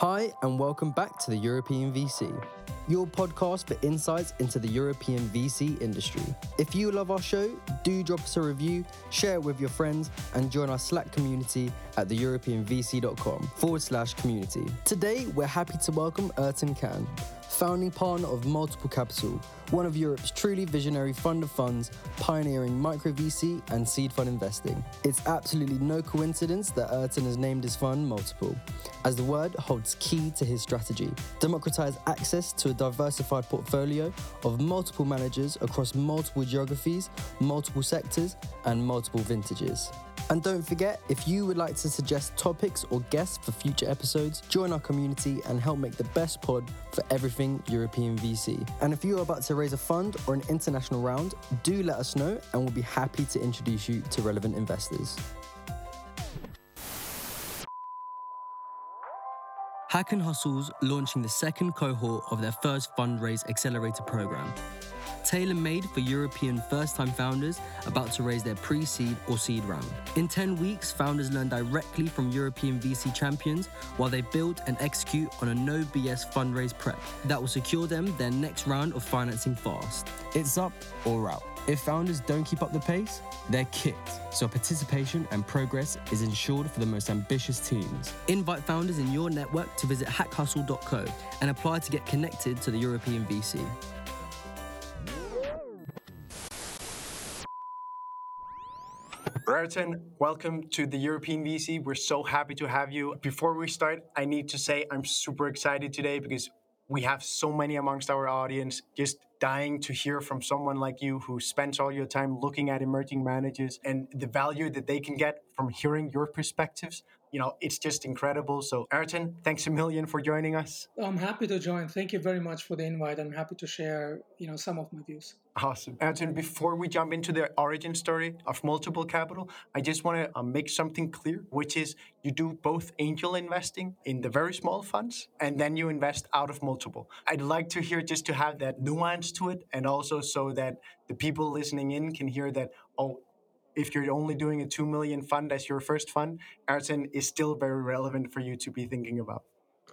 Hi, and welcome back to the European VC, your podcast for insights into the European VC industry. If you love our show, do drop us a review, share it with your friends, and join our Slack community at theeuropeanvc.com forward slash community. Today, we're happy to welcome Ertan Can, founding partner of Multiple Capital, one of Europe's truly visionary fund of funds pioneering micro VC and seed fund investing. It's absolutely no coincidence that Ertan has named his fund Multiple, as the word holds key to his strategy democratize access to a diversified portfolio of multiple managers across multiple geographies, multiple sectors, and multiple vintages. And don't forget, if you would like to suggest topics or guests for future episodes, join our community and help make the best pod for everything European VC. And if you are about to raise a fund or an international round, do let us know and we'll be happy to introduce you to relevant investors. Hack and Hustle's launching the second cohort of their first fundraise accelerator program tailor made for European first time founders about to raise their pre seed or seed round. In 10 weeks, founders learn directly from European VC champions while they build and execute on a no BS fundraise prep that will secure them their next round of financing fast. It's up or out. If founders don't keep up the pace, they're kicked. So participation and progress is ensured for the most ambitious teams. Invite founders in your network to visit hackhustle.co and apply to get connected to the European VC. Ertan, welcome to the European VC. We're so happy to have you. Before we start, I need to say I'm super excited today because we have so many amongst our audience just dying to hear from someone like you who spends all your time looking at emerging managers and the value that they can get from hearing your perspectives you know, it's just incredible. So, Ertan, thanks a million for joining us. I'm happy to join. Thank you very much for the invite. I'm happy to share, you know, some of my views. Awesome. Ertan, before we jump into the origin story of Multiple Capital, I just want to uh, make something clear, which is you do both angel investing in the very small funds and then you invest out of multiple. I'd like to hear just to have that nuance to it and also so that the people listening in can hear that, oh, if you're only doing a 2 million fund as your first fund, Ertan is still very relevant for you to be thinking about.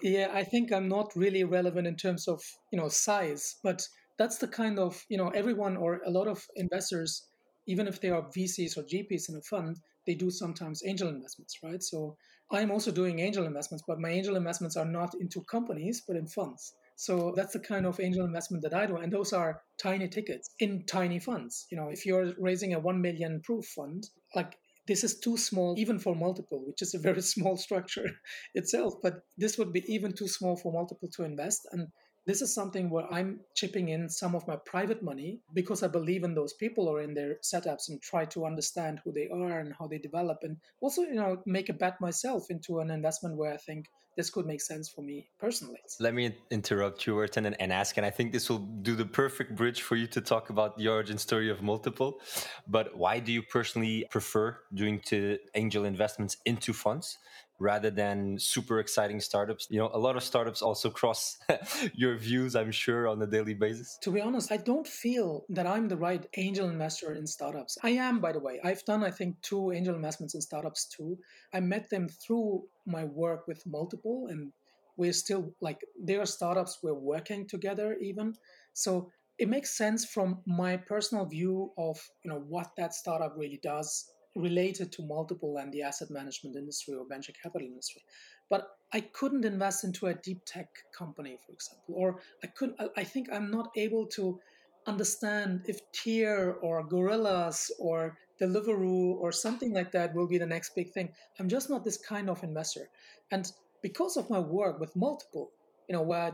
Yeah, I think I'm not really relevant in terms of, you know, size, but that's the kind of, you know, everyone or a lot of investors, even if they are VCs or GPs in a fund, they do sometimes angel investments, right? So I'm also doing angel investments, but my angel investments are not into companies, but in funds. So that's the kind of angel investment that I do. And those are tiny tickets in tiny funds. You know, if you're raising a 1 million proof fund, like this is too small even for multiple, which is a very small structure itself, but this would be even too small for multiple to invest. And this is something where I'm chipping in some of my private money because I believe in those people or in their setups and try to understand who they are and how they develop and also, you know, make a bet myself into an investment where I think this could make sense for me personally. Let me interrupt you, Ertan, and, and ask, and I think this will do the perfect bridge for you to talk about the origin story of multiple. But why do you personally prefer doing to angel investments into funds? Rather than super exciting startups. You know, a lot of startups also cross your views, I'm sure, on a daily basis. To be honest, I don't feel that I'm the right angel investor in startups. I am, by the way. I've done, I think, two angel investments in startups too. I met them through my work with multiple, and we're still like, they are startups, we're working together even. So it makes sense from my personal view of you know what that startup really does related to multiple and the asset management industry or venture capital industry. But I couldn't invest into a deep tech company, for example, or I couldn't. I think I'm not able to understand if Tier or Gorillas or Deliveroo or something like that will be the next big thing. I'm just not this kind of investor, and because of my work with multiple, you know, where I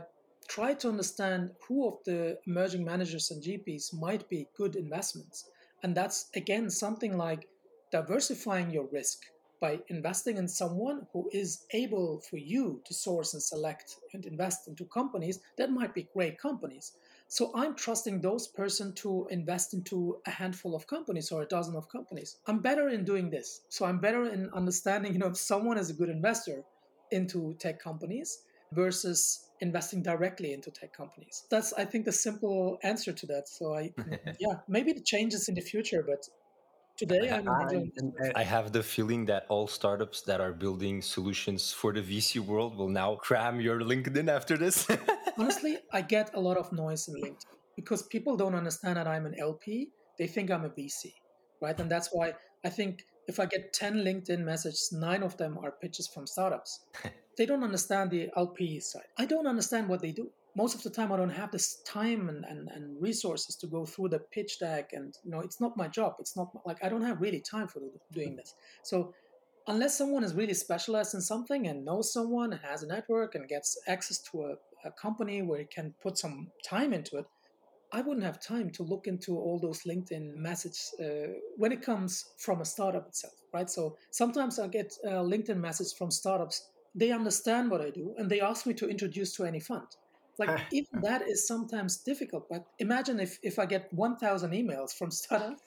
try to understand who of the emerging managers and GPs might be good investments, and that's again something like diversifying your risk by investing in someone who is able for you to source and select and invest into companies that might be great companies. So I'm trusting those person to invest into a handful of companies or a dozen of companies. I'm better in doing this. So I'm better in understanding, you know, if someone is a good investor into tech companies versus investing directly into tech companies. That's I think the simple answer to that. So I yeah, maybe the changes in the future, but today I'm an angel And, uh, I have the feeling that all startups that are building solutions for the VC world will now cram your LinkedIn after this. honestly, I get a lot of noise in LinkedIn because people don't understand that I'm an LP. They think I'm a VC, right? And that's why I think if I get 10 LinkedIn messages, nine of them are pitches from startups. they don't understand the LP side. I don't understand what they do. Most of the time, I don't have this time and, and, and resources to go through the pitch deck. And, you know, it's not my job. It's not like I don't have really time for doing this. So unless someone is really specialized in something and knows someone and has a network and gets access to a, a company where he can put some time into it, I wouldn't have time to look into all those LinkedIn messages uh, when it comes from a startup itself, right? So sometimes I get a LinkedIn messages from startups. They understand what I do and they ask me to introduce to any fund. Like even that is sometimes difficult. But imagine if if I get 1,000 emails from startups.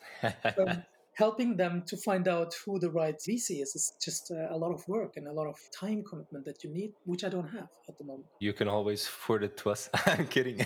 um, helping them to find out who the right VC is is just uh, a lot of work and a lot of time commitment that you need, which I don't have at the moment. You can always forward it to us. I'm kidding.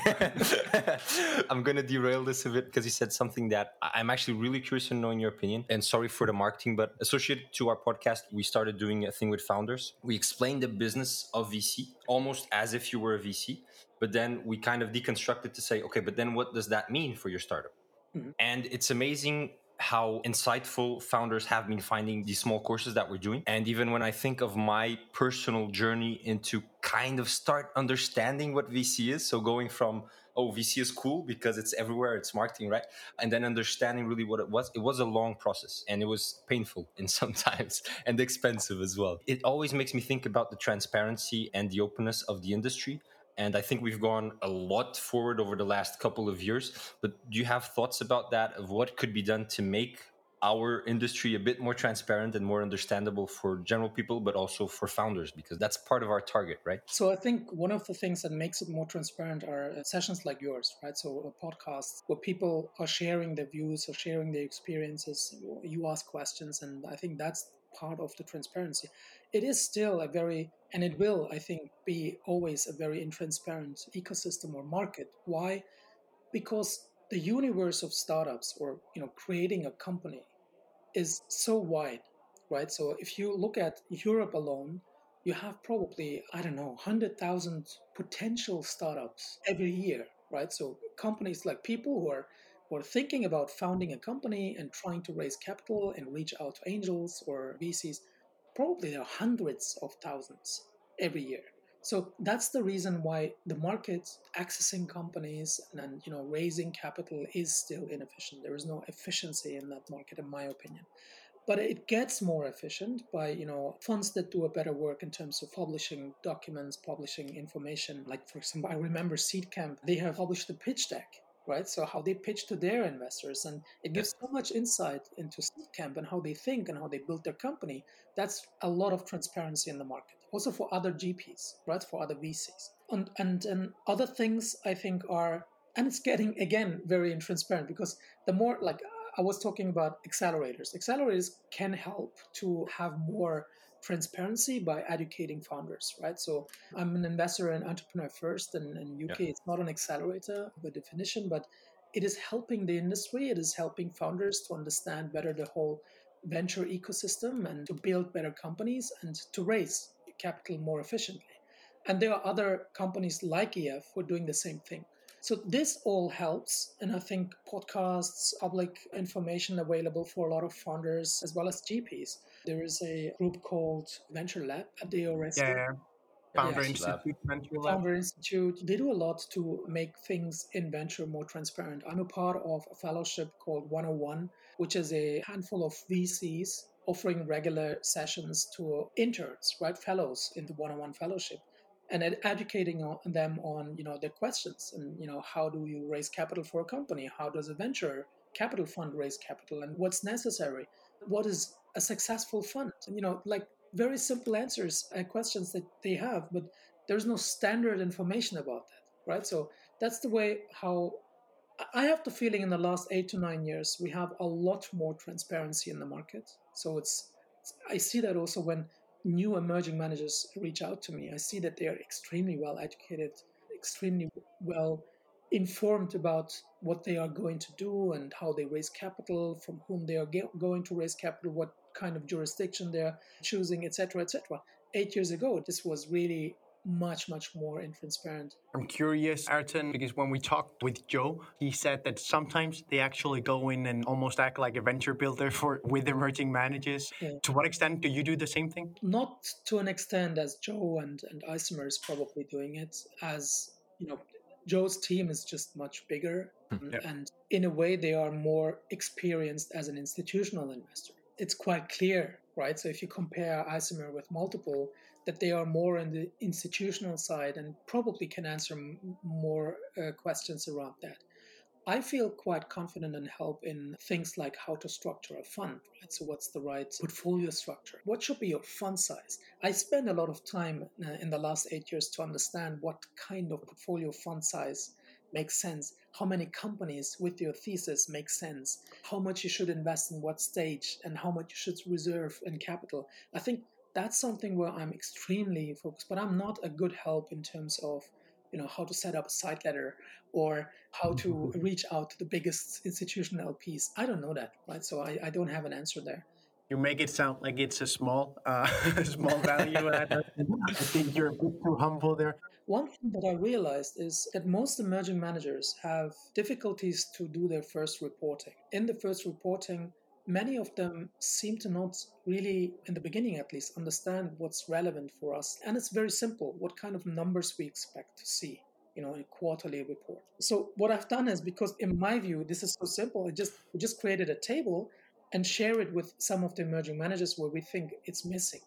I'm going to derail this a bit because you said something that I'm actually really curious to know in knowing your opinion. And sorry for the marketing, but associated to our podcast, we started doing a thing with founders. We explained the business of VC almost as if you were a VC, but then we kind of deconstructed to say, okay, but then what does that mean for your startup? Mm-hmm. And it's amazing how insightful founders have been finding these small courses that we're doing. And even when I think of my personal journey into kind of start understanding what VC is, so going from, oh, VC is cool because it's everywhere, it's marketing, right? And then understanding really what it was, it was a long process and it was painful and sometimes and expensive as well. It always makes me think about the transparency and the openness of the industry and I think we've gone a lot forward over the last couple of years. But do you have thoughts about that of what could be done to make our industry a bit more transparent and more understandable for general people, but also for founders, because that's part of our target, right? So I think one of the things that makes it more transparent are uh, sessions like yours, right? So podcasts where people are sharing their views or sharing their experiences. You ask questions, and I think that's part of the transparency. It is still a very and it will, I think, be always a very intransparent ecosystem or market. Why? Because the universe of startups or you know creating a company is so wide, right? So if you look at Europe alone, you have probably I don't know hundred thousand potential startups every year, right? So companies like people who are who are thinking about founding a company and trying to raise capital and reach out to angels or VCs probably there are hundreds of thousands every year. So that's the reason why the market accessing companies and you know raising capital is still inefficient. There is no efficiency in that market, in my opinion. But it gets more efficient by you know funds that do a better work in terms of publishing documents, publishing information. Like for example, I remember Seedcamp; they have published the pitch deck right? So how they pitch to their investors, and it gives so much insight into Camp and how they think and how they build their company. That's a lot of transparency in the market. Also for other GPs, right? For other VCs, and and and other things I think are, and it's getting again very transparent because the more like I was talking about accelerators. Accelerators can help to have more transparency by educating founders, right? So I'm an investor and entrepreneur first, and in UK yeah. it's not an accelerator by definition, but it is helping the industry. It is helping founders to understand better the whole venture ecosystem and to build better companies and to raise capital more efficiently. And there are other companies like EF who are doing the same thing. So this all helps, and I think podcasts, public information available for a lot of founders as well as GPs. There is a group called Venture Lab at the ORSU. Yeah. Founder yeah. Institute, Venture Lab. Founder Institute. They do a lot to make things in venture more transparent. I'm a part of a fellowship called 101, which is a handful of VCs offering regular sessions to interns, right, fellows in the 101 fellowship and ed- educating them on you know their questions and you know how do you raise capital for a company? How does a venture capital fund raise capital? And what's necessary? What is a successful fund? And, you know like very simple answers and questions that they have but there's no standard information about that right? So that's the way how i have the feeling in the last eight to nine years we have a lot more transparency in the market. So it's i see that also when new emerging managers reach out to me, I see that they are extremely well educated, extremely well informed about what they are going to do and how they raise capital, from whom they are going to raise capital, what kind of jurisdiction they're choosing, etc., etc. Eight years ago, this was really much much more and transparent. i'm curious Ertan because when we talked with joe he said that sometimes they actually go in and almost act like a venture builder for with emerging managers yeah. to what extent do you do the same thing not to an extent as joe and and isomer is probably doing it as you know joe's team is just much bigger hmm. yeah. and in a way they are more experienced as an institutional investor it's quite clear right so if you compare isomer with multiple that they are more on the institutional side and probably can answer m- more uh, questions around that. I feel quite confident and help in things like how to structure a fund, right? So, what's the right portfolio structure? What should be your fund size? I spent a lot of time uh, in the last eight years to understand what kind of portfolio fund size makes sense, how many companies with your thesis make sense, how much you should invest in what stage, and how much you should reserve in capital. I think that's something where I'm extremely focused, but I'm not a good help in terms of you know how to set up a side letter or how to mm-hmm. reach out to the biggest institutional LPs. I don't know that, right? So I, I don't have an answer there. You make it sound like it's a small, uh, small value add. I think you're a bit too humble there. One thing that I realized is that most emerging managers have difficulties to do their first reporting. In the first reporting, many of them seem to not really, in the beginning at least, understand what's relevant for us. And it's very simple what kind of numbers we expect to see. You know, in a quarterly report. So what I've done is because, in my view, this is so simple. I just we just created a table and share it with some of the emerging managers where we think it's missing.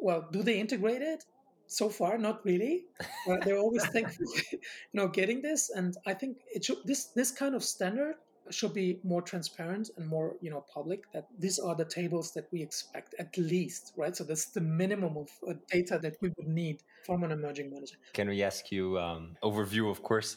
Well, do they integrate it? So far, not really. Uh, they're always thankful, you know, getting this. And I think it should this this kind of standard should be more transparent and more you know public that these are the tables that we expect at least right so that's the minimum of uh, data that we would need from an emerging manager can we ask you um, overview of course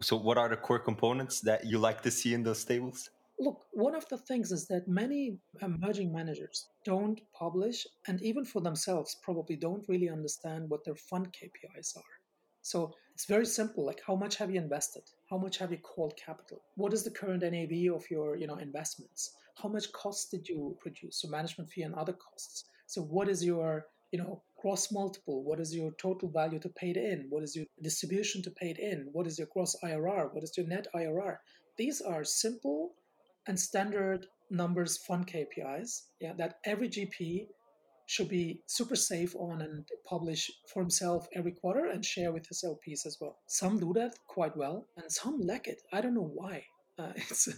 so what are the core components that you like to see in those tables look one of the things is that many emerging managers don't publish and even for themselves probably don't really understand what their fund kpis are so it's very simple. Like how much have you invested? How much have you called capital? What is the current NAV of your you know investments? How much cost did you produce? So management fee and other costs. So what is your you know gross multiple? What is your total value to paid in? What is your distribution to paid in? What is your gross IRR? What is your net IRR? These are simple and standard numbers fund KPIs yeah, that every GP should be super safe on and publish for himself every quarter and share with his LPs as well. Some do that quite well, and some lack it. I don't know why. Uh, it's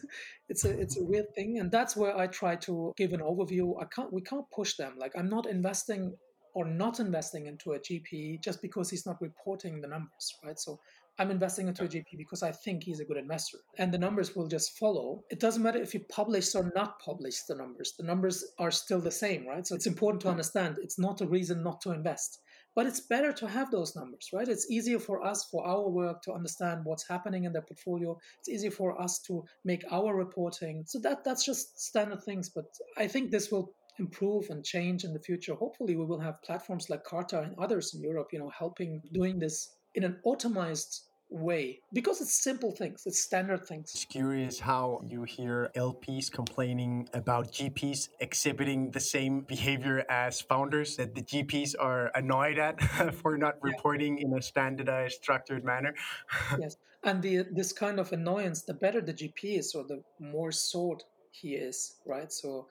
it's a it's a weird thing, and that's where I try to give an overview. I can't we can't push them. Like I'm not investing or not investing into a GP just because he's not reporting the numbers, right? So I'm investing into a GP because I think he's a good investor. And the numbers will just follow. It doesn't matter if you publish or not publish the numbers, the numbers are still the same, right? So it's important to understand it's not a reason not to invest. But it's better to have those numbers, right? It's easier for us, for our work, to understand what's happening in their portfolio. It's easier for us to make our reporting. So that that's just standard things. But I think this will improve and change in the future. Hopefully, we will have platforms like Carta and others in Europe, you know, helping doing this in an automized way because it's simple things it's standard things. It's curious how you hear lps complaining about gps exhibiting the same behavior as founders that the gps are annoyed at for not yeah. reporting in a standardized structured manner. Yes and the this kind of annoyance the better the gp is or the more sought he is right? So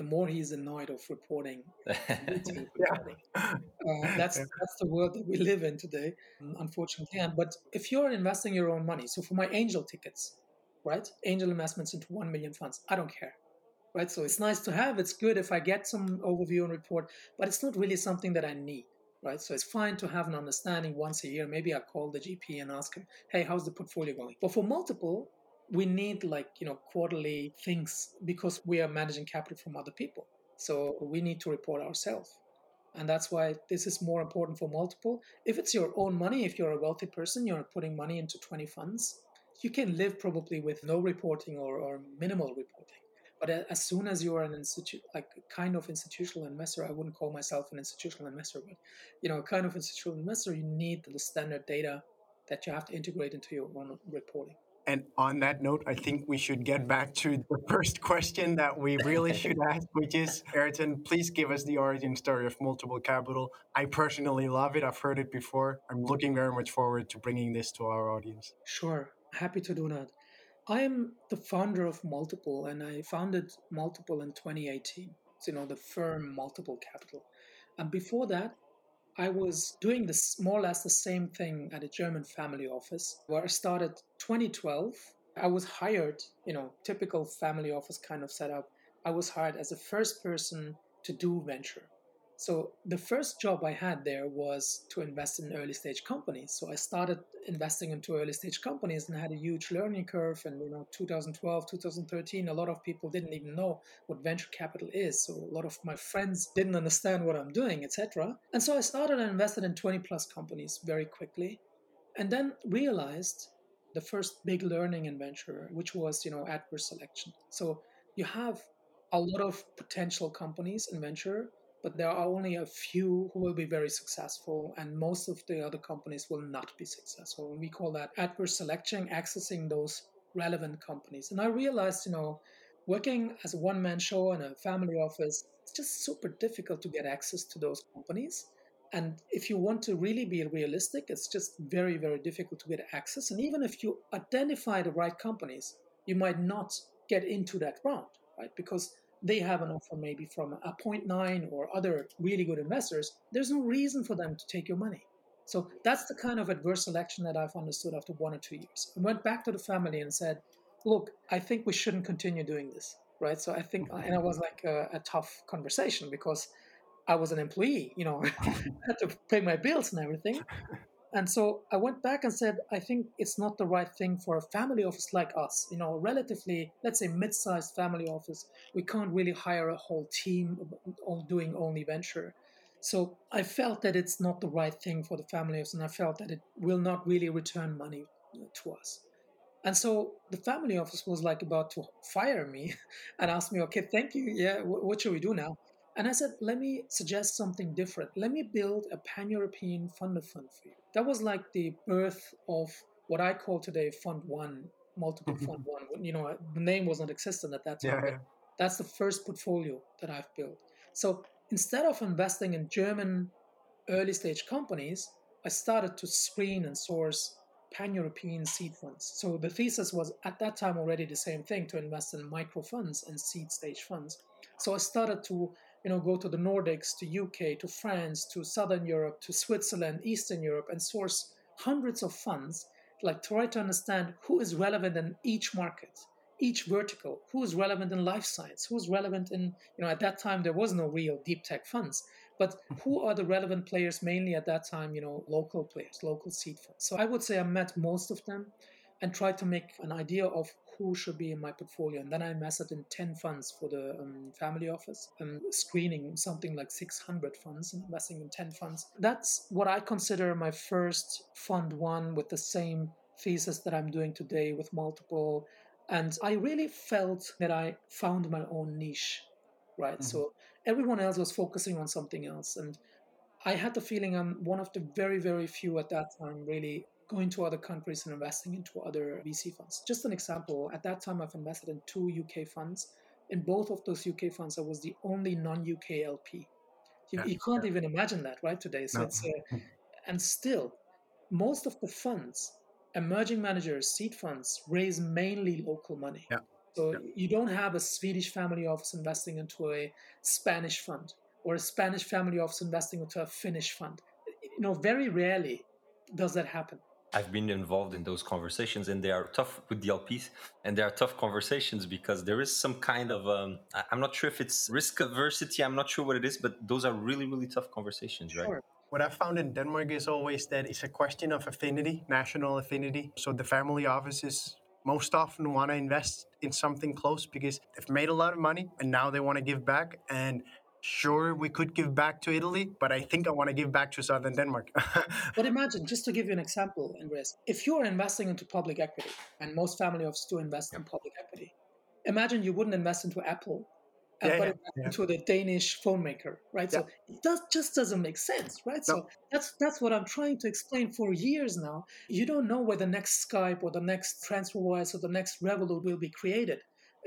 the more he's annoyed of reporting. reporting. Uh, that's that's the world that we live in today, unfortunately. And, but if you're investing your own money, so for my angel tickets, right, angel investments into one million funds, I don't care, right? So it's nice to have. It's good if I get some overview and report, but it's not really something that I need. Right, so it's fine to have an understanding once a year. Maybe I call the GP and ask him, "Hey, how's the portfolio going?" But for multiple, we need like you know quarterly things because we are managing capital from other people. So we need to report ourselves. And that's why this is more important for multiple. If it's your own money if you're a wealthy person you're putting money into 20 funds you can live probably with no reporting or, or minimal reporting. But as soon as you are an institute like kind of institutional investor i wouldn't call myself an institutional investor but you know kind of institutional investor you need the standard data that you have to integrate into your own reporting. And on that note, I think we should get back to the first question that we really should ask, which is Ertan, please give us the origin story of multiple capital. I personally love it. I've heard it before. I'm looking very much forward to bringing this to our audience. Sure. Happy to do that. I am the founder of Multiple, and I founded Multiple in 2018. So, you know, the firm Multiple Capital. And before that, I was doing this more or less the same thing at a German family office where I started 2012. I was hired, you know, typical family office kind of setup. I was hired as the first person to do venture. So the first job I had there was to invest in early stage companies. So I started investing into early stage companies and had a huge learning curve. And you know, 2012, 2013, a lot of people didn't even know what venture capital is. So a lot of my friends didn't understand what I'm doing, etc. And so I started and invested in 20 plus companies very quickly, and then realized the first big learning in venture, which was you know adverse selection. So you have a lot of potential companies in venture but there are only a few who will be very successful, and most of the other companies will not be successful. And we call that adverse selection, accessing those relevant companies. And I realized, you know, working as a one man show in a family office, it's just super difficult to get access to those companies. And if you want to really be realistic, it's just very, very difficult to get access. And even if you identify the right companies, you might not get into that round, right? Because they have an offer maybe from a Point Nine or other really good investors, there's no reason for them to take your money. So that's the kind of adverse selection that I've understood after one or two years. I went back to the family and said, look, I think we shouldn't continue doing this, right? So I think, and it was like a, a tough conversation because I was an employee, you know, I had to pay my bills and everything. And so I went back and said, I think it's not the right thing for a family office like us, you know, relatively, let's say, mid sized family office. We can't really hire a whole team doing only venture. So I felt that it's not the right thing for the family office, and I felt that it will not really return money uh, to us. And so the family office was like about to fire me and ask me, okay, thank you. Yeah, what should we do now? And I said, let me suggest something different. Let me build a pan European fund of fund for you. That was like the birth of what I call today Fund One, multiple mm-hmm. fund one. You know, the name was not existent at that time. Yeah, yeah. That's the first portfolio that I've built. So instead of investing in German early stage companies, I started to screen and source pan European seed funds. So the thesis was at that time already the same thing to invest in micro funds and seed stage funds. So I started to you know, go to the Nordics, to UK, to France, to Southern Europe, to Switzerland, Eastern Europe, and source hundreds of funds, like try to understand who is relevant in each market, each vertical, who is relevant in life science, who is relevant in, you know, at that time there was no real deep tech funds, but mm-hmm. who are the relevant players mainly at that time, you know, local players, local seed funds. So I would say I met most of them and tried to make an idea of who should be in my portfolio. And then I invested in 10 funds for the um, family office, and screening something like 600 funds and investing in 10 funds. That's what I consider my first fund one with the same thesis that I'm doing today with multiple. And I really felt that I found my own niche, right? Mm-hmm. So everyone else was focusing on something else. And I had the feeling I'm one of the very, very few at that time really going to other countries and investing into other VC funds. Just an example, at that time I've invested in two UK funds. In both of those UK funds, I was the only non-UK LP. You, yeah, you can't yeah. even imagine that, right? Today, so no. it's uh, and still, most of the funds, emerging managers, seed funds, raise mainly local money. Yeah. So you don't have a Swedish family office investing into a Spanish fund or a Spanish family office investing into a Finnish fund. You know, very rarely does that happen. I've been involved in those conversations, and they are tough with the LPs, and they are tough conversations because there is some kind of um, I'm not sure if it's risk aversity. I'm not sure what it is, but those are really really tough conversations, right? What I've found in Denmark is always that it's a question of affinity, national affinity. So the family offices most often want to invest in something close because they've made a lot of money and now they want to give back. And sure we could give back to Italy, but I think I want to give back to southern Denmark. but imagine, just to give you an example, Andreas, if you're investing into public equity, and most family offices do invest in public equity, imagine you wouldn't invest into Apple and yeah, put yeah, it yeah. into the Danish phone maker, right? So it does just doesn't make sense, right? So that's that's what I'm trying to explain for years now. You don't know where the next Skype or the next TransferWise or the next Revolut will be created.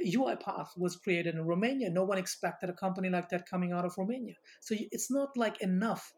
UiPath was created in Romania. No one expected a company like that coming out of Romania. So it's not like enough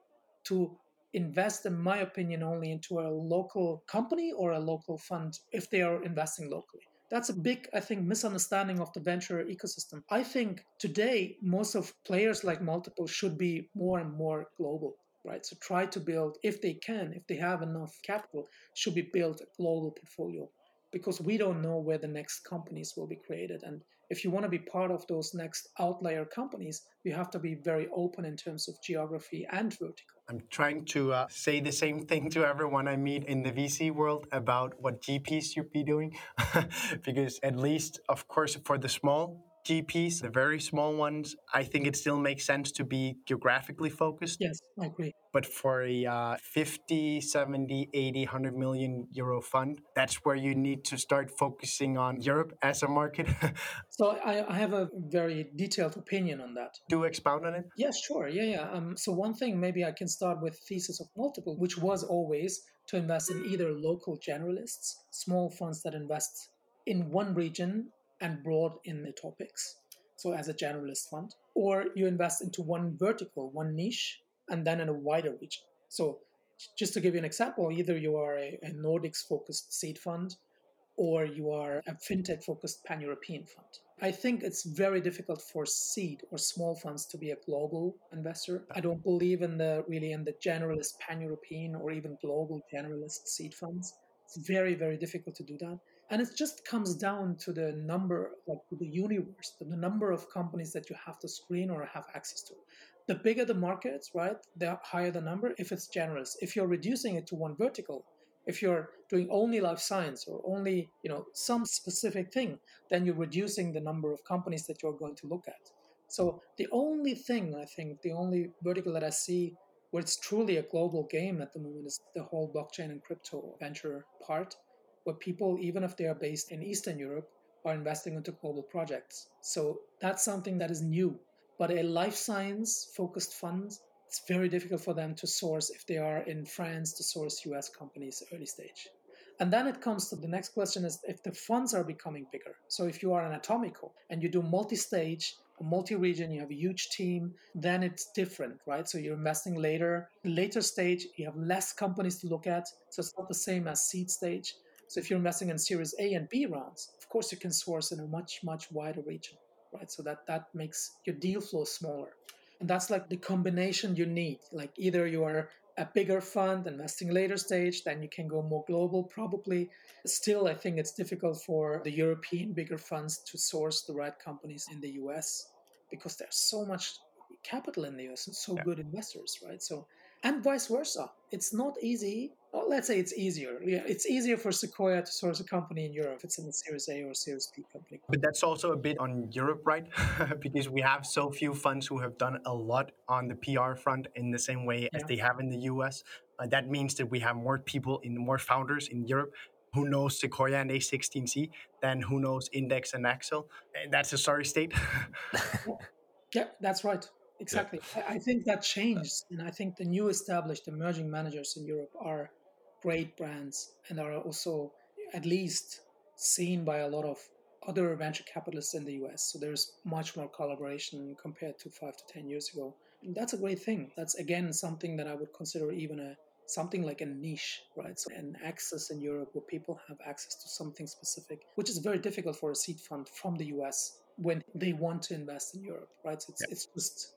to invest, in my opinion, only into a local company or a local fund if they are investing locally. That's a big, I think, misunderstanding of the venture ecosystem. I think today, most of players like Multiple should be more and more global, right? So try to build, if they can, if they have enough capital, should be built a global portfolio because we don't know where the next companies will be created. And if you want to be part of those next outlier companies, you have to be very open in terms of geography and vertical. I'm trying to uh, say the same thing to everyone I meet in the VC world about what GPs should be doing, because at least, of course, for the small GPs, the very small ones, I think it still makes sense to be geographically focused. Yes, I agree. But for a uh, 50, 70, 80, 100 million euro fund, that's where you need to start focusing on Europe as a market. so I, I, have a very detailed opinion on that. Do expound on it? Yes, yeah, sure. Yeah, yeah. Um, so one thing, maybe I can start with thesis of multiple, which was always to invest in either local generalists, small funds that invest in one region and broad in the topics. So as a generalist fund, or you invest into one vertical, one niche, and then in a wider region. So just to give you an example, either you are a, a Nordics focused seed fund or you are a fintech focused pan European fund. I think it's very difficult for seed or small funds to be a global investor. I don't believe in the really in the generalist pan European or even global generalist seed funds. It's very, very difficult to do that and it just comes down to the number like the universe the number of companies that you have to screen or have access to. The bigger the markets right the higher the number if it's generous. If you're reducing it to one vertical if you're doing only life science or only you know some specific thing then you're reducing the number of companies that you're going to look at. So the only thing i think the only vertical that i see where it's truly a global game at the moment is the whole blockchain and crypto venture part where people, even if they are based in Eastern Europe, are investing into global projects. So that's something that is new. But a life science focused fund, it's very difficult for them to source if they are in France to source US companies early stage. And then it comes to the next question is if the funds are becoming bigger. So if you are an atomico and you do multi-stage, multi-region, you have a huge team, then it's different, right? So you're investing later. Later stage, you have less companies to look at. So it's not the same as seed stage. So if you're investing in Series A and B rounds, of course you can source in a much much wider region, right? So that that makes your deal flow smaller, and that's like the combination you need. Like either you are a bigger fund investing later stage, then you can go more global. Probably, still I think it's difficult for the European bigger funds to source the right companies in the US because there's so much capital in the US and so yeah. good investors, right? So and vice versa. It's not easy. Well, let's say it's easier. Yeah, it's easier for Sequoia to source a company in Europe if it's in a Series A or Series B company. But that's also a bit on Europe, right? because we have so few funds who have done a lot on the PR front in the same way yeah. as they have in the US. Uh, that means that we have more people in more founders in Europe who knows Sequoia and a16z than who knows Index and Accel. That's a sorry state. yeah, that's right. Exactly. Yeah. I think that uh, changed. And I think the new established emerging managers in Europe are great brands and are also at least seen by a lot of other venture capitalists in the US. So there's much more collaboration compared to five to 10 years ago. And that's a great thing. That's again something that I would consider even a something like a niche, right? So an access in Europe where people have access to something specific, which is very difficult for a seed fund from the US when they want to invest in Europe, right? It's, yeah. it's just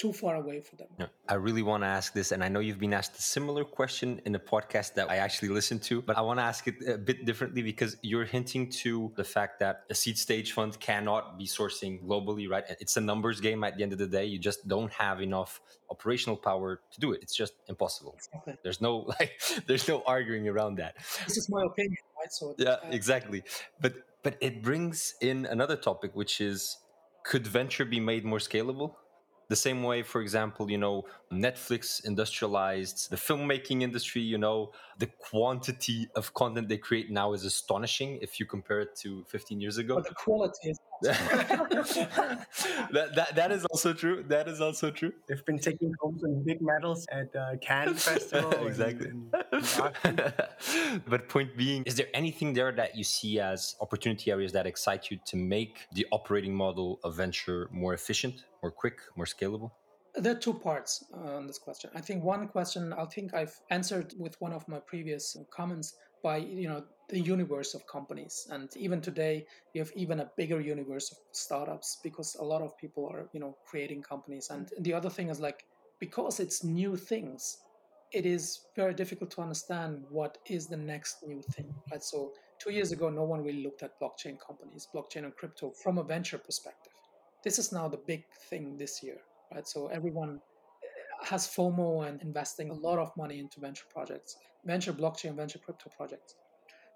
too far away for them. Yeah, I really want to ask this, and I know you've been asked a similar question in a podcast that I actually listened to, but I want to ask it a bit differently because you're hinting to the fact that a seed stage fund cannot be sourcing globally, right? It's a numbers game at the end of the day. You just don't have enough operational power to do it. It's just impossible. Exactly. There's no like, there's no arguing around that. This is my opinion, right? So yeah, uh, exactly. But but it brings in another topic, which is could venture be made more scalable? The same way for example you know netflix industrialized the filmmaking industry you know. The quantity of content they create now is astonishing if you compare it to 15 years ago. But the quality is that, that that is also true. That is also true. They've been taking home some big medals at uh, Cannes Festival. exactly. And, and but point being, is there anything there that you see as opportunity areas that excite you to make the operating model of venture more efficient, more quick, more scalable? There are two parts uh, on this question. I think one question I think I've answered with one of my previous comments by you know the universe of companies. And even today we have even a bigger universe of startups because a lot of people are you know creating companies. And mm. the other thing is like because it's new things it is very difficult to understand what is the next new thing right? So two years ago no one really looked at blockchain companies blockchain and crypto from a venture perspective. This is now the big thing this year right? So everyone eh, has FOMO and investing a lot of money into venture projects, venture blockchain, venture crypto projects.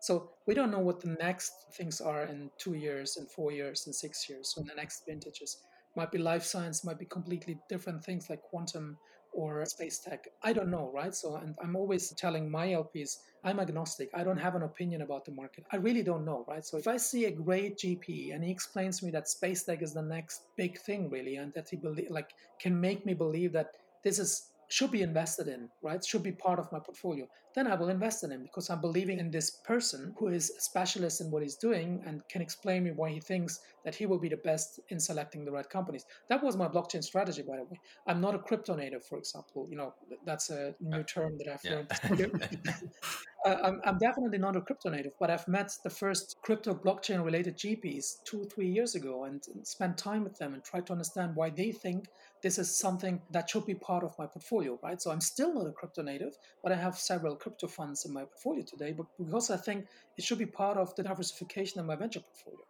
So we don't know what the next things are in two years, in four years, in six years. So in the next vintages, might be life science, might be completely different things like quantum or space tech. I don't know, right? So, and I'm always telling my LPs, I'm agnostic. I don't have an opinion about the market. I really don't know, right? So, if I see a great GP and he explains to me that space tech is the next big thing, really, and that he believe, like can make me believe that this is should be invested in, right? Should be part of my portfolio. Then I will invest in him because I'm believing in this person who is a specialist in what he's doing and can explain me why he thinks that he will be the best in selecting the right companies. That was my blockchain strategy, by the way. I'm not a crypto native, for example. You know, that's a new uh, term that I've yeah. learned. I'm, I'm, definitely not a crypto native, but I've met the first crypto blockchain related GPs two, three years ago and spent time with them and tried to understand why they think this is something that should be part of my portfolio, right? So I'm still not a crypto native, but I have several crypto funds in my portfolio today, but because I think it should be part of the diversification in my venture portfolio.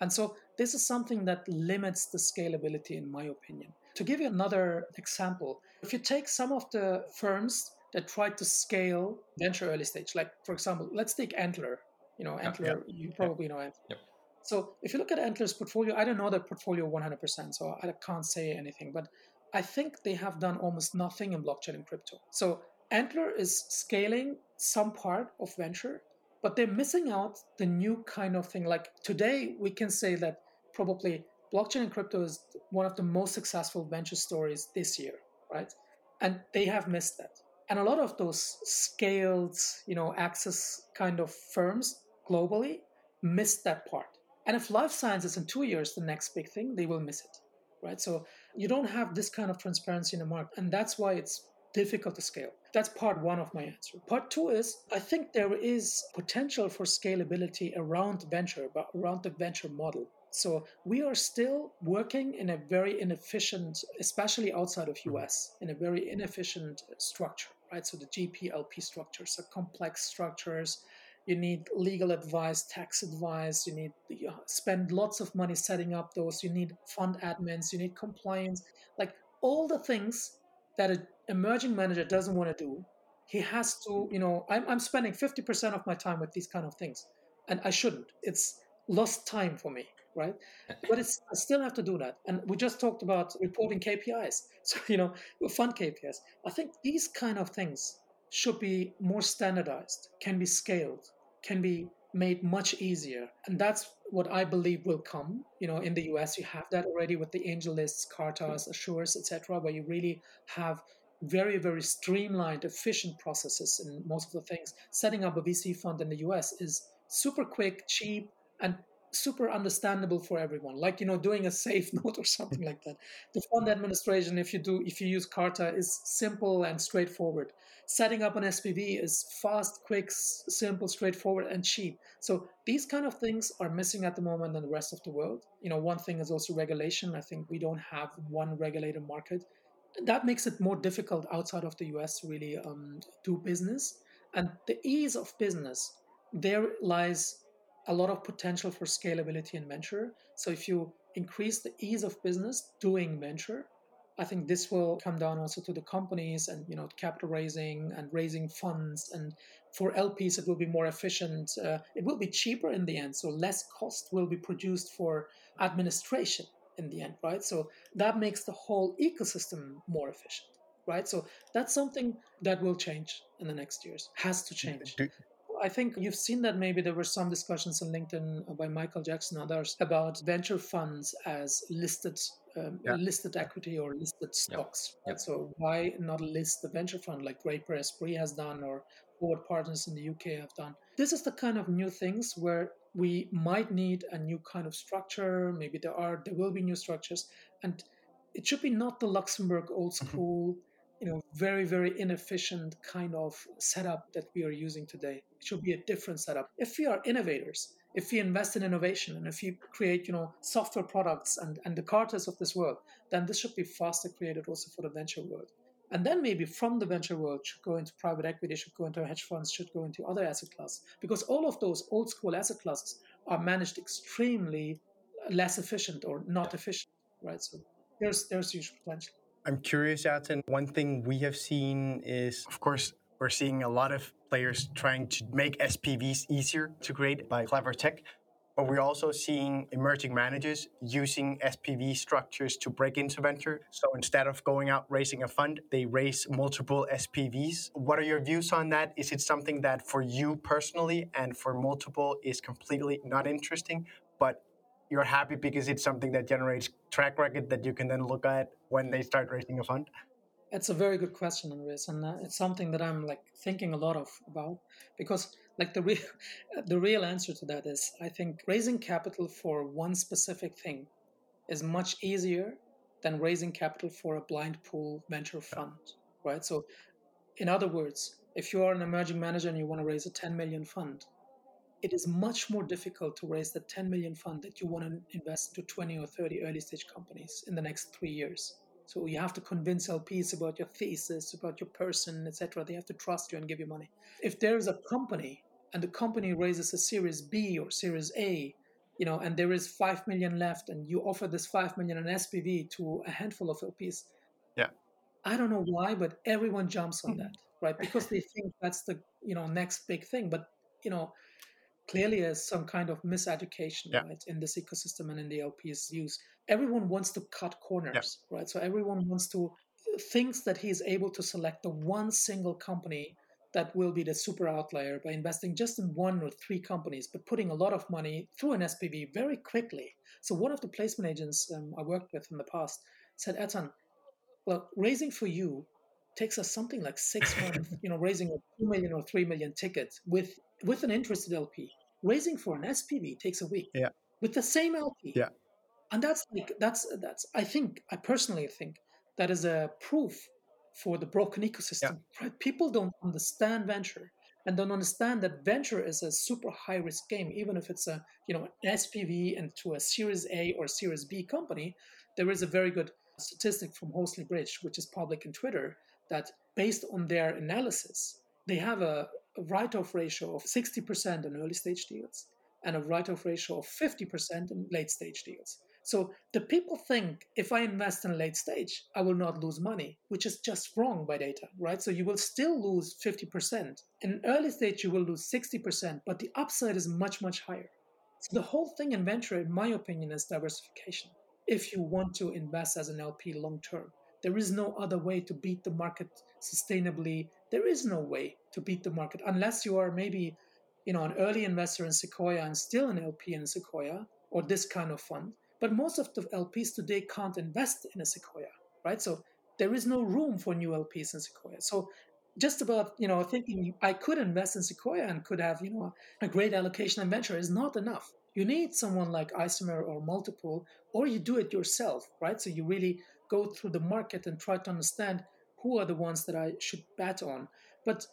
And so this is something that limits the scalability, in my opinion. To give you another example, if you take some of the firms that tried to scale venture early stage, like for example, let's take Antler. You know, Antler, yep, yep, you probably yep. know Antler. So if you look at Antler's portfolio, I don't know their portfolio 100%, so I can't say anything, but I think they have done almost nothing in blockchain and crypto. So Antler is scaling some part of venture, but they're missing out the new kind of thing. Like today, we can say that probably blockchain and crypto is one of the most successful venture stories this year, right? And they have missed that. And a lot of those scaled, you know, access kind of firms globally miss that part. And if life science is in two years the next big thing, they will miss it, right? So you don't have this kind of transparency in the market. And that's why it's difficult to scale. That's part one of my answer. Part two is I think there is potential for scalability around venture, but around the venture model. So we are still working in a very inefficient, especially outside of US, in a very inefficient structure, right? So the GPLP structures are complex structures you need legal advice, tax advice, you need you spend lots of money setting up those, you need fund admins, you need compliance, like all the things that an emerging manager doesn't want to do. He has to, you know, I'm, I'm spending 50% of my time with these kind of things, and I shouldn't. It's lost time for me, right? But it's I still have to do that. And we just talked about reporting KPIs. So, you know, fund KPIs. I think these kind of things should be more standardized, can be scaled, can be made much easier. And that's what I believe will come. You know, in the US, you have that already with the AngelLists, Cartas, hmm. Assures, etc., where you really have very, very streamlined, efficient processes in most of the things. Setting up a VC fund in the US is super quick, cheap, and super understandable for everyone like you know doing a safe note or something like that. The fund administration if you do if you use carta is simple and straightforward. Setting up an spv is fast quick simple straightforward and cheap. So these kind of things are missing at the moment in the rest of the world. You know one thing is also regulation. I think we don't have one regulated market. That makes it more difficult outside of the us to really um, do business. And the ease of business there lies a lot of potential for scalability in venture. So if you increase the ease of business doing venture, I think this will come down also to the companies and you know capital raising and raising funds and for LPs it will be more efficient. Uh, it will be cheaper in the end, so less cost will be produced for administration in the end, right? So that makes the whole ecosystem more efficient, right? So that's something that will change in the next years. Has to change. Do, I think you've seen that maybe there were some discussions on LinkedIn by Michael Jackson and others about venture funds as listed um, yeah. listed equity or listed stocks. Yep. Yep. So why not list the venture fund like Draper Esprit has done or Forward Partners in the UK have done? This is the kind of new things where we might need a new kind of structure. Maybe there are there will be new structures, and it should be not the Luxembourg old mm-hmm. school you know very very inefficient kind of setup that we are using today. It should be a different setup. If we are innovators if we invest in innovation and if we create you know software products and and the Cartas of this world then this should be faster created also for the venture world. And then maybe from the venture world should go into private equity should go into hedge funds should go into other asset classes. Because all of those old school asset classes are managed extremely less efficient or not efficient right? So there's there's huge potential I'm curious, Ertan. One thing we have seen is, of course, we're seeing a lot of players trying to make SPVs easier to create by clever tech. But we're also seeing emerging managers using SPV structures to break into venture. So instead of going out raising a fund, they raise multiple SPVs. What are your views on that? Is it something that for you personally and for multiple is completely not interesting? But you're happy because it's something that generates track record that you can then look at when they start raising a fund? It's a very good question, Andreas, and uh, it's something that I'm like thinking a lot of about because like the real the real answer to that is I think raising capital for one specific thing is much easier than raising capital for a blind pool venture fund, right? So, in other words, if you are an emerging manager and you want to raise a 10 million fund, it is much more difficult to raise the 10 million fund that you want to invest to 20 or 30 early stage companies in the next three years. So you have to convince LPs about your thesis, about your person, etc. They have to trust you and give you money. If there is a company and the company raises a Series B or Series A, you know, and there is five million left, and you offer this five million an SPV to a handful of LPs, yeah, I don't know why, but everyone jumps on hmm. that, right? Because they think that's the you know next big thing. But you know, clearly as some kind of miseducation yeah. right, in this ecosystem and in the LP's use. Everyone wants to cut corners, yeah. right? So everyone wants to thinks that he is able to select the one single company that will be the super outlier by investing just in one or three companies, but putting a lot of money through an SPV very quickly. So one of the placement agents um, I worked with in the past said, Ertan, well, raising for you takes us something like six months, you know, raising a two million or three million ticket with with an interested LP. Raising for an SPV takes a week. Yeah. With the same LP. Yeah. And that's like that's that's I think I personally think that is a proof for the broken ecosystem. Yeah. Right? People don't understand venture and don't understand that venture is a super high risk game. Even if it's a you know an SPV and to a Series A or Series B company, there is a very good statistic from Horsley Bridge, which is public in Twitter, that based on their analysis, they have a, a write-off ratio of 60% in early stage deals and a write-off ratio of 50% in late stage deals. So the people think if I invest in late stage, I will not lose money, which is just wrong by data, right? So you will still lose 50%. In early stage, you will lose 60%, but the upside is much, much higher. So the whole thing in venture, in my opinion, is diversification. If you want to invest as an LP long term, there is no other way to beat the market sustainably. There is no way to beat the market unless you are maybe, you know, an early investor in Sequoia and still an LP in Sequoia or this kind of fund. But most of the LPs today can't invest in a Sequoia, right? So there is no room for new LPs in Sequoia. So just about you know thinking I could invest in Sequoia and could have you know a great allocation in venture is not enough. You need someone like Isomer or Multiple, or you do it yourself, right? So you really go through the market and try to understand who are the ones that I should bet on. But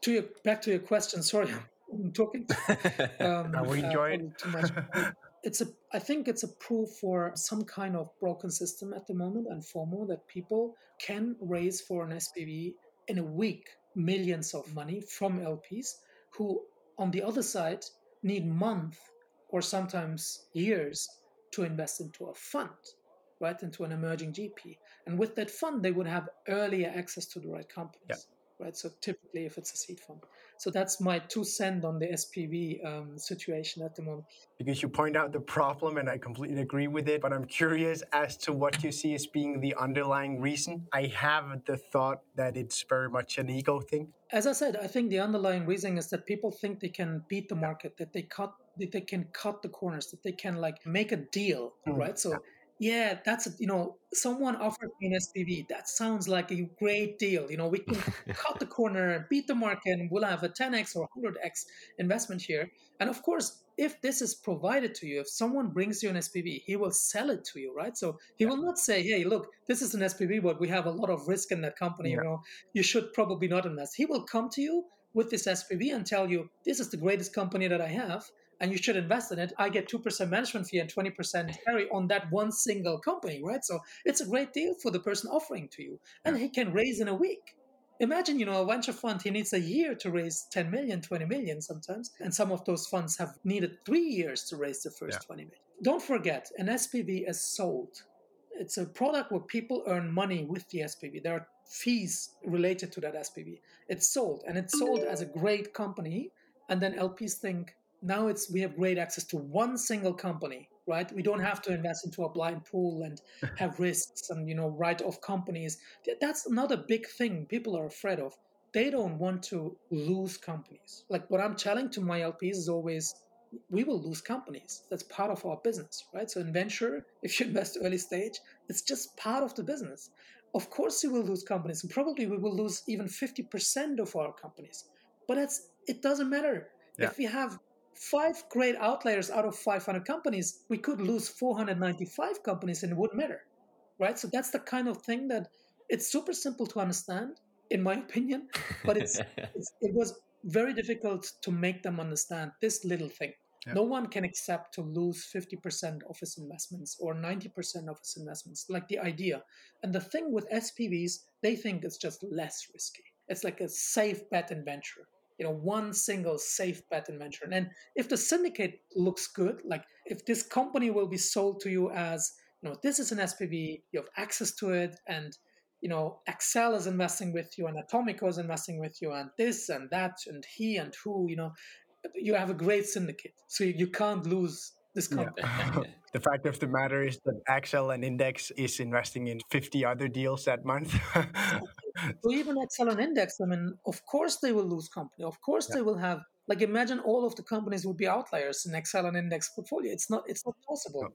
to your back to your question, sorry, I'm talking. Um, we enjoy uh, it. Too much. it's a. I think it's a proof for some kind of broken system at the moment, and FOMO that people can raise for an SPV in a week millions of money from LPs who, on the other side, need months or sometimes years to invest into a fund right into an emerging GP. And with that fund, they would have earlier access to the right companies. Yeah. Right? So typically, if it's a seed fund. So that's my two cent on the SPV um, situation at the moment. Because you point out the problem, and I completely agree with it. But I'm curious as to what you see as being the underlying reason. I have the thought that it's very much an ego thing. As I said, I think the underlying reason is that people think they can beat the market, that they cut, that they can cut the corners, that they can like make a deal, mm. right? So yeah, that's you know, someone offered me an SPV. That sounds like a great deal. You know, we can cut the corner, beat the market, and we'll have a 10x or 100x investment here. And of course, if this is provided to you, if someone brings you an SPV, he will sell it to you, right? So he yeah. will not say, "Hey, look, this is an SPV, but we have a lot of risk in that company. Yeah. You know, you should probably not invest." He will come to you with this SPV and tell you, "This is the greatest company that I have." And you should invest in it, I get 2% management fee and 20% carry on that one single company, right? So it's a great deal for the person offering to you. And he can raise in a week. Imagine, you know, a venture fund, he needs a year to raise 10 million, 20 million sometimes. And some of those funds have needed three years to raise the first yeah. 20 million. Don't forget, an SPV is sold. It's a product where people earn money with the SPV. There are fees related to that SPV. It's sold, and it's sold as a great company. And then LPs think, now it's we have great access to one single company right? We don't have to invest into a blind pool and have risks and you know write off companies. That's another big thing people are afraid of. They don't want to lose companies. Like what i'm telling to my lps is always we will lose companies. That's part of our business right? So in venture if you invest early stage it's just part of the business. Of course we will lose companies. And probably we will lose even 50% of our companies. But it's it doesn't matter. Yeah. if we have five great outliers out of 500 companies, we could lose 495 companies and it wouldn't matter, right? So that's the kind of thing that it's super simple to understand, in my opinion, but it's, it's it was very difficult to make them understand this little thing. No one can accept to lose 50% of his investments or 90% of his investments, like the idea. And the thing with SPVs, they think it's just less risky. It's like a safe bet and venture you know one single safe bet in venture. And if the syndicate looks good like if this company will be sold to you as you know this is an spv you have access to it and you know Accel is investing with you and atomico is investing with you and this and that and he and who you know you have a great syndicate. So you can't lose this company yeah. the fact of the matter is that accel and index is investing in 50 other deals that month so even Accel and Index, I mean, of course they will lose company. Of course yeah. they will have like imagine all of the companies would be outliers in Accel and Index portfolio. It's not it's not possible. No.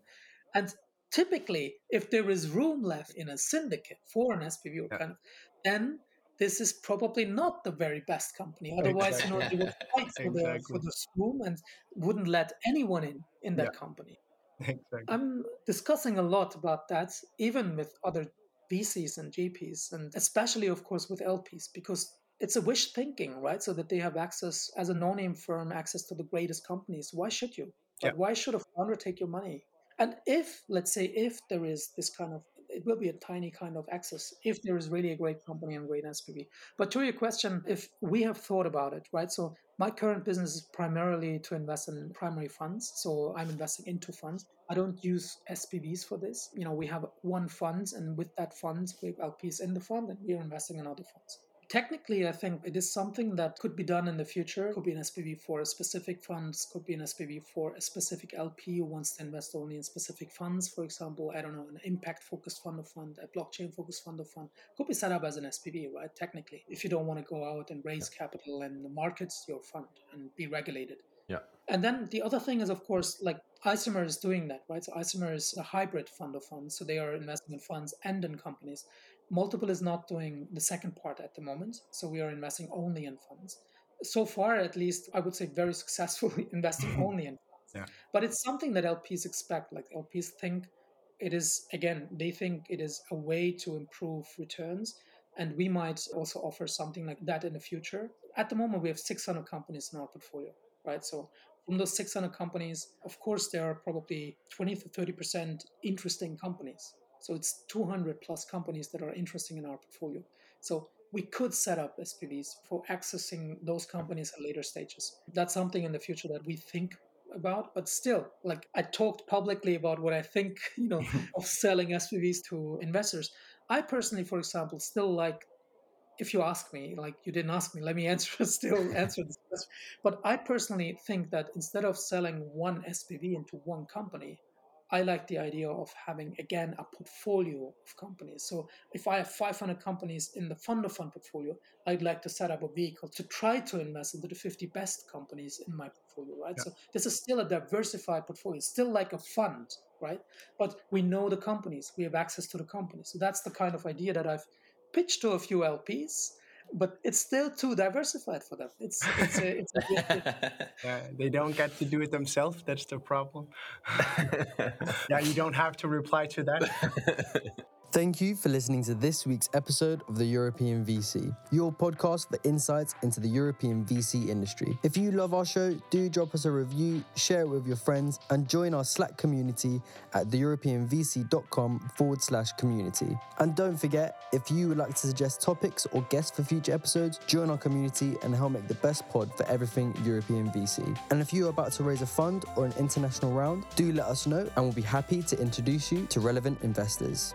And typically, if there is room left in a syndicate for an SPV or yeah. kind of, then this is probably not the very best company. Otherwise, exactly. you know, they would fight for exactly. the for the room and wouldn't let anyone in in that yeah. company. Exactly. I'm discussing a lot about that, even with other VCs and GPs, and especially, of course, with LPs, because it's a wish thinking, right? So that they have access as a no-name firm, access to the greatest companies. Why should you? Yeah. Why should a founder take your money? And if, let's say, if there is this kind of it will be a tiny kind of access if there is really a great company and great SPV. But to your question, if we have thought about it, right? So my current business is primarily to invest in primary funds. So I'm investing into funds. I don't use SPVs for this. You know, we have one fund, and with that fund, we have LPs in the fund, and we are investing in other funds technically, I think it is something that could be done in the future. Could be an SPV for a specific funds, could be an SPV for a specific LP who wants to invest only in specific funds. For example, I don't know, an impact focused fund of fund, a blockchain focused fund of fund could be set up as an SPV, right? Technically, if you don't want to go out and raise capital and market your fund and be regulated. Yeah. And then the other thing is, of course, like Isomer is doing that, right? So Isomer is a hybrid fund of funds. So they are investing in funds and in companies. Multiple is not doing the second part at the moment, so we are investing only in funds. So far, at least, I would say very successfully investing only in funds. Yeah. But it's something that LPs expect. Like LPs think it is, again, they think it is a way to improve returns. And we might also offer something like that in the future. At the moment, we have 600 companies in our portfolio, right? So from those 600 companies, of course, there are probably 20 to 30% interesting companies so it's 200 plus companies that are interesting in our portfolio. So we could set up SPVs for accessing those companies at later stages. That's something in the future that we think about, but still, like I talked publicly about what I think, you know, of selling SPVs to investors. I personally, for example, still like if you ask me, like you didn't ask me, let me answer still answer this question. But I personally think that instead of selling one SPV into one company, I like the idea of having again a portfolio of companies. So if I have 500 companies in the fund of fund portfolio, I'd like to set up a vehicle to try to invest into the 50 best companies in my portfolio, right? Yeah. So this is still a diversified portfolio, it's still like a fund, right? But we know the companies, we have access to the companies. So that's the kind of idea that I've pitched to a few LPs but it's still too diversified for them. It's it's a, it's a uh, they don't get to do it themselves. That's the problem. yeah, you don't have to reply to that. Thank you for listening to this week's episode of the European VC, your podcast for insights into the European VC industry. If you love our show, do drop us a review, share it with your friends, and join our Slack community at theeuropeanvc.com forward slash community. And don't forget, if you would like to suggest topics or guests for future episodes, join our community and help make the best pod for everything European VC. And if you are about to raise a fund or an international round, do let us know and we'll be happy to introduce you to relevant investors.